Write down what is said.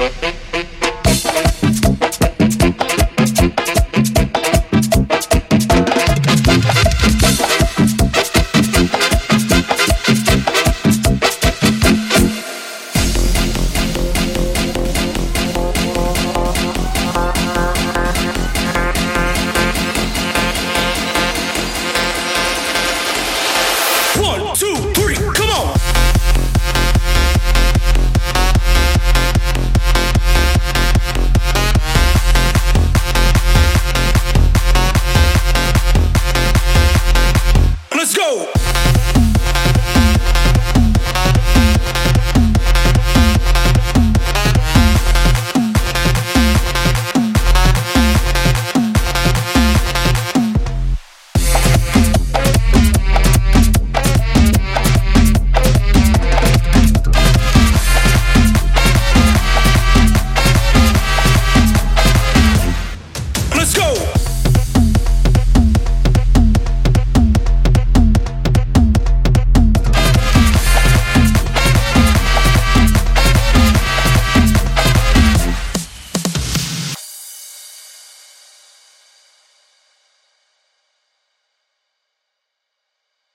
Mm-hmm.